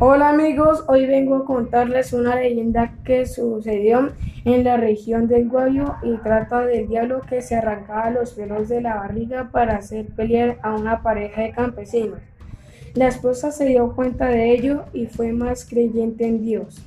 Hola amigos, hoy vengo a contarles una leyenda que sucedió en la región del Guayo y trata del diablo que se arrancaba los pelos de la barriga para hacer pelear a una pareja de campesinos. La esposa se dio cuenta de ello y fue más creyente en Dios.